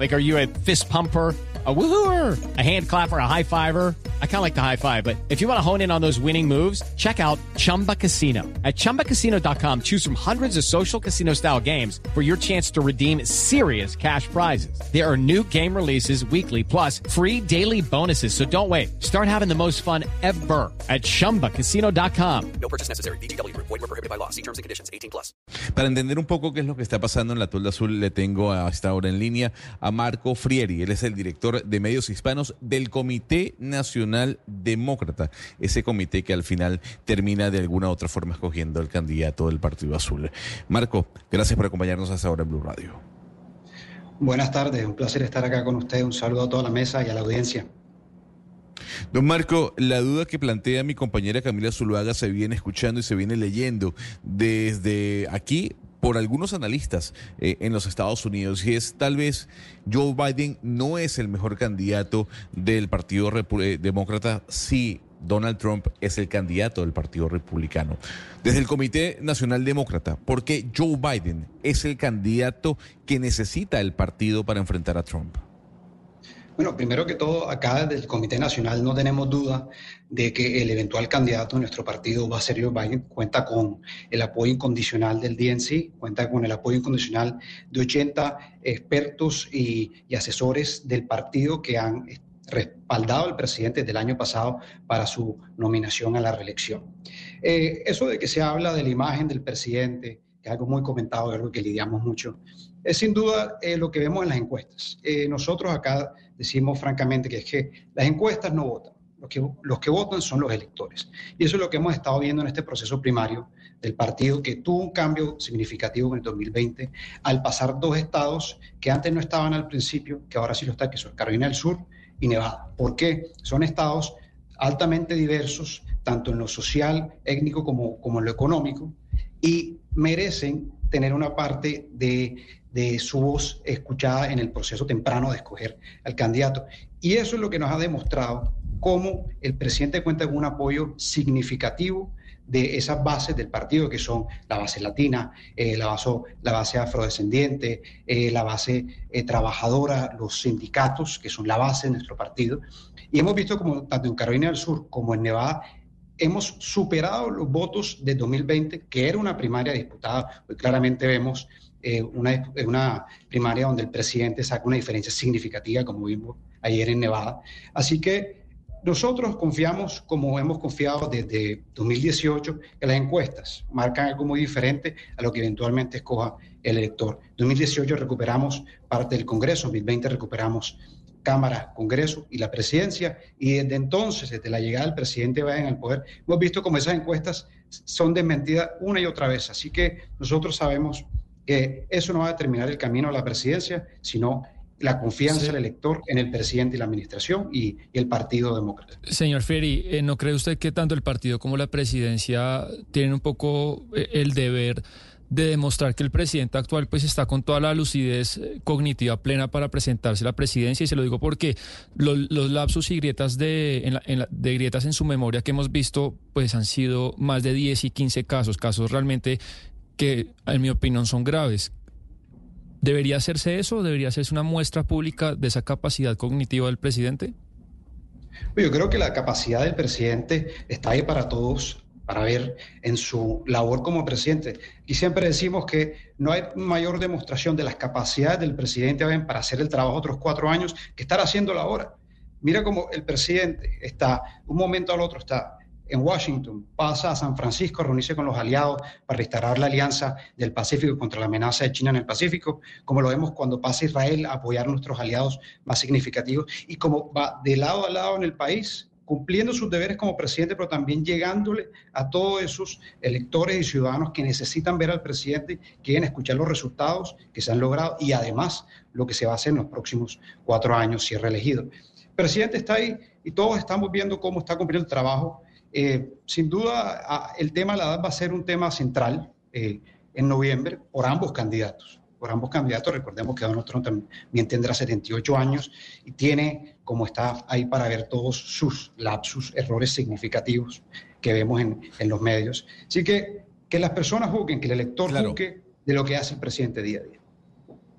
Like, are you a fist pumper? a woohooer, a hand clapper, a high fiver. I kind of like the high five, but if you want to hone in on those winning moves, check out Chumba Casino. At ChumbaCasino.com, choose from hundreds of social casino style games for your chance to redeem serious cash prizes. There are new game releases weekly, plus free daily bonuses. So don't wait. Start having the most fun ever at ChumbaCasino.com. No purchase necessary. BGW. Void were prohibited by law. See terms and conditions. 18 plus. Para entender un poco qué es lo que está pasando en la Tolda Azul, le tengo a esta hora en línea a Marco Frieri. Él es el director de Medios Hispanos del Comité Nacional Demócrata, ese comité que al final termina de alguna u otra forma escogiendo el candidato del Partido Azul. Marco, gracias por acompañarnos hasta ahora en Blue Radio. Buenas tardes, un placer estar acá con usted. Un saludo a toda la mesa y a la audiencia. Don Marco, la duda que plantea mi compañera Camila Zuluaga se viene escuchando y se viene leyendo desde aquí por algunos analistas eh, en los Estados Unidos y es tal vez Joe Biden no es el mejor candidato del Partido eh, Demócrata si Donald Trump es el candidato del Partido Republicano. Desde el Comité Nacional Demócrata, ¿por qué Joe Biden es el candidato que necesita el partido para enfrentar a Trump? Bueno, primero que todo, acá desde el Comité Nacional no tenemos duda de que el eventual candidato de nuestro partido va a ser Joe Biden. Cuenta con el apoyo incondicional del DNC, cuenta con el apoyo incondicional de 80 expertos y, asesores del partido que han respaldado al presidente del año pasado para su nominación a la reelección. Eh, eso de que se habla de la imagen del presidente, es algo muy comentado, es algo que lidiamos mucho, es sin duda eh, lo que vemos en las encuestas. Eh, nosotros acá decimos francamente que es que las encuestas no votan, los que, los que votan son los electores. Y eso es lo que hemos estado viendo en este proceso primario del partido que tuvo un cambio significativo en el 2020 al pasar dos estados que antes no estaban al principio, que ahora sí lo están, que son Carolina del Sur y Nevada. ¿Por qué? Son estados altamente diversos, tanto en lo social, étnico como, como en lo económico, y merecen tener una parte de, de su voz escuchada en el proceso temprano de escoger al candidato. Y eso es lo que nos ha demostrado cómo el presidente cuenta con un apoyo significativo de esas bases del partido, que son la base latina, eh, la, base, la base afrodescendiente, eh, la base eh, trabajadora, los sindicatos, que son la base de nuestro partido. Y hemos visto como tanto en Carolina del Sur como en Nevada, hemos superado los votos de 2020, que era una primaria disputada. Hoy claramente vemos una, una primaria donde el presidente saca una diferencia significativa, como vimos ayer en Nevada. Así que nosotros confiamos, como hemos confiado desde 2018, que las encuestas marcan algo muy diferente a lo que eventualmente escoja el elector. En 2018 recuperamos parte del Congreso, en 2020 recuperamos Cámara, Congreso y la presidencia, y desde entonces, desde la llegada del presidente Biden al poder, hemos visto como esas encuestas son desmentidas una y otra vez. Así que nosotros sabemos que eso no va a determinar el camino a la presidencia, sino la confianza del elector en el presidente y la administración y, el Partido Demócrata. Señor Ferry, eh, ¿no cree usted que tanto el partido como la presidencia tienen un poco eh, el deber de demostrar que el presidente actual pues está con toda la lucidez eh, cognitiva plena para presentarse a la presidencia y se lo digo porque los, lapsos y grietas de, de grietas en su memoria que hemos visto pues han sido más de 10 y 15 casos, casos realmente que en mi opinión son graves. ¿Debería hacerse eso? ¿Debería hacerse una muestra pública de esa capacidad cognitiva del presidente? Yo creo que la capacidad del presidente está ahí para todos, para ver en su labor como presidente. Y siempre decimos que no hay mayor demostración de las capacidades del presidente para hacer el trabajo otros cuatro años que estar haciéndolo ahora. Mira cómo el presidente está, un momento al otro está en Washington, pasa a San Francisco a reunirse con los aliados para restaurar la alianza del Pacífico contra la amenaza de China en el Pacífico, como lo vemos cuando pasa Israel a apoyar a nuestros aliados más significativos, y como va de lado a lado en el país, cumpliendo sus deberes como presidente, pero también llegándole a todos esos electores y ciudadanos que necesitan ver al presidente, quieren escuchar los resultados que se han logrado y además lo que se va a hacer en los próximos cuatro años si es reelegido. El presidente está ahí y todos estamos viendo cómo está cumpliendo el trabajo eh, sin duda, el tema de la edad va a ser un tema central eh, en noviembre por ambos candidatos. Por ambos candidatos, recordemos que Donald Trump también tendrá 78 años y tiene, como está ahí para ver todos sus lapsus, errores significativos que vemos en, en los medios. Así que que las personas juzguen, que el elector Claro. juzgue de lo que hace el presidente día a día.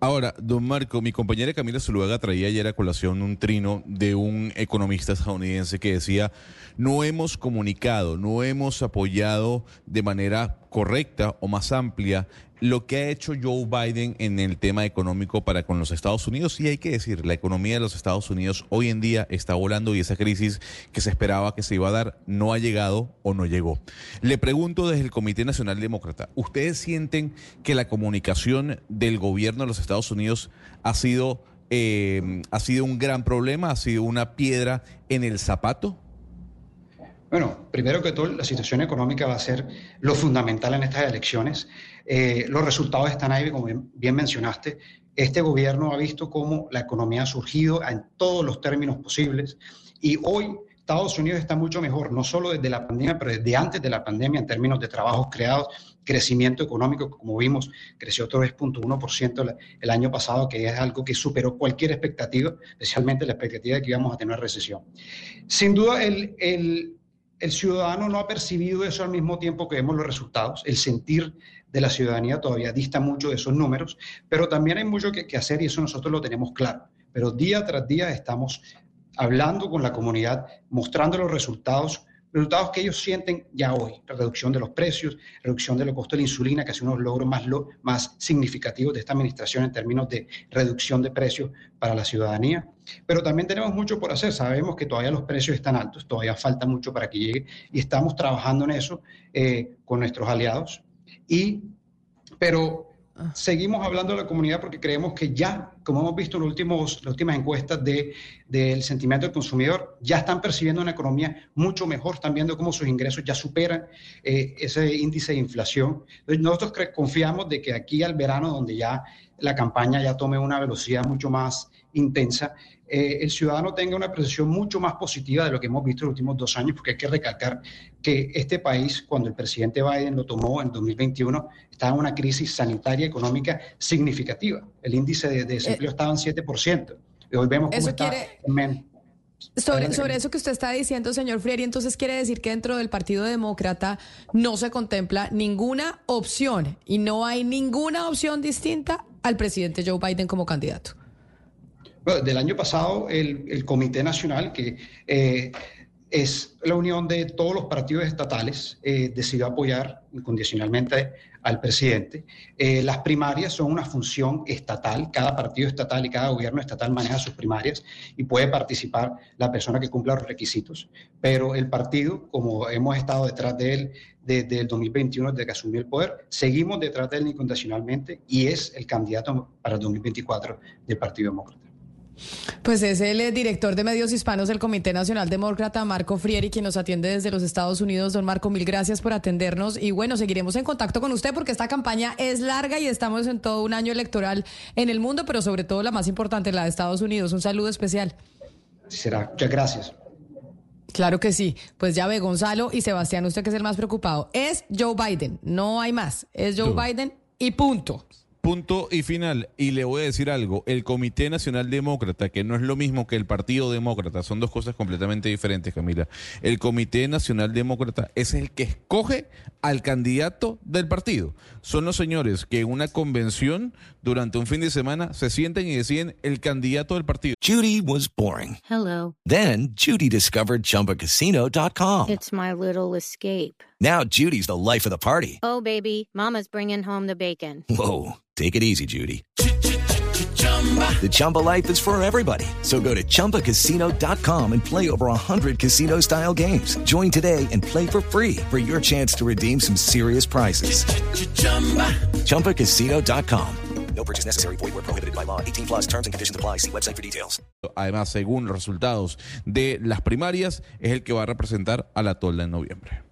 Ahora, don Marco, mi compañera Camila Zuluaga traía ayer a colación un trino de un economista estadounidense que decía, no hemos comunicado, no hemos apoyado de manera correcta o más amplia lo que ha hecho Joe Biden en el tema económico para con los Estados Unidos. Y hay que decir, la economía de los Estados Unidos hoy en día está volando y esa crisis que se esperaba que se iba a dar no ha llegado o no llegó. Le pregunto desde el Comité Nacional Demócrata, ¿ustedes sienten que la comunicación del gobierno de los Estados Unidos ha sido, eh, ha sido un gran problema, ha sido una piedra en el zapato? Bueno, primero que todo, la situación económica va a ser lo fundamental en estas elecciones. Eh, los resultados están ahí, como bien, mencionaste. Este gobierno ha visto cómo la economía ha surgido en todos los términos posibles y hoy Estados Unidos está mucho mejor, no solo desde la pandemia, pero desde antes de la pandemia en términos de trabajos creados, crecimiento económico, como vimos, creció 3.1% el- año pasado, que es algo que superó cualquier expectativa, especialmente la expectativa de que íbamos a tener recesión. Sin duda, el, el ciudadano no ha percibido eso al mismo tiempo que vemos los resultados. El sentir de la ciudadanía todavía dista mucho de esos números, pero también hay mucho que, hacer y eso nosotros lo tenemos claro. Pero día tras día estamos hablando con la comunidad, mostrando los resultados, resultados que ellos sienten ya hoy, reducción de los precios, reducción de los costos de la insulina, que es uno de los logros más, lo- más significativos de esta administración en términos de reducción de precios para la ciudadanía. Pero también tenemos mucho por hacer, sabemos que todavía los precios están altos, todavía falta mucho para que llegue y estamos trabajando en eso eh, con nuestros aliados. Y, pero seguimos hablando de la comunidad porque creemos que ya, como hemos visto en los últimos, las últimas encuestas de, del sentimiento del consumidor, ya están percibiendo una economía mucho mejor, están viendo cómo sus ingresos ya superan eh, ese índice de inflación. Entonces, nosotros confiamos de que aquí al verano, donde ya la campaña ya tome una velocidad mucho más intensa, eh, el ciudadano tenga una percepción mucho más positiva de lo que hemos visto en los últimos dos años, porque hay que recalcar que este país, cuando el presidente Biden lo tomó en 2021, estaba en una crisis sanitaria y económica significativa. El índice de, de desempleo estaba en 7%. Y hoy vemos cómo está quiere- en men- Sobre, sobre eso que usted está diciendo, señor Frieri, entonces quiere decir que dentro del Partido Demócrata no se contempla ninguna opción y no hay ninguna opción distinta al presidente Joe Biden como candidato. Bueno, del año pasado, el, el Comité Nacional, que eh, es la unión de todos los partidos estatales, eh, decidió apoyar incondicionalmente al presidente. Eh, las primarias son una función estatal, cada partido estatal y cada gobierno estatal maneja sus primarias y puede participar la persona que cumpla los requisitos, pero el partido, como hemos estado detrás de él desde el 2021, desde que asumió el poder, seguimos detrás de él incondicionalmente y es el candidato para el 2024 del Partido Demócrata. Pues es el eh, director de medios hispanos del Comité Nacional Demócrata, Marco Frieri, quien nos atiende desde los Estados Unidos. Don Marco, mil gracias por atendernos y bueno, seguiremos en contacto con usted porque esta campaña es larga y estamos en todo un año electoral en el mundo, pero sobre todo la más importante, la de Estados Unidos. Un saludo especial. Será. Muchas gracias. Claro que sí. Pues ya ve, Gonzalo y Sebastián, usted que es el más preocupado. Es Joe Biden, no hay más. Es Joe No. Biden y punto. Punto y final. Y le voy a decir algo. El Comité Nacional Demócrata, que no es lo mismo que el Partido Demócrata, son dos cosas completamente diferentes, Camila. El Comité Nacional Demócrata es el que escoge al candidato del partido. Son los señores que en una convención durante un fin de semana se sienten y deciden el candidato del partido. Judy was boring. Hello. Then Judy discovered ChumbaCasino.com. It's my little escape. Now Judy's the life of the party. Oh, baby, Mama's bringing home the bacon. Whoa, take it easy, Judy. The Chumba life is for everybody. So go to ChumbaCasino.com and play over 100 casino style games. Join today and play for free for your chance to redeem some serious prizes. ChumbaCasino.com. No purchase necessary. Void where prohibited by law. 18 plus terms and conditions apply. See website for details. Además, según los resultados de las primarias, es el que va a representar a la tolda en noviembre.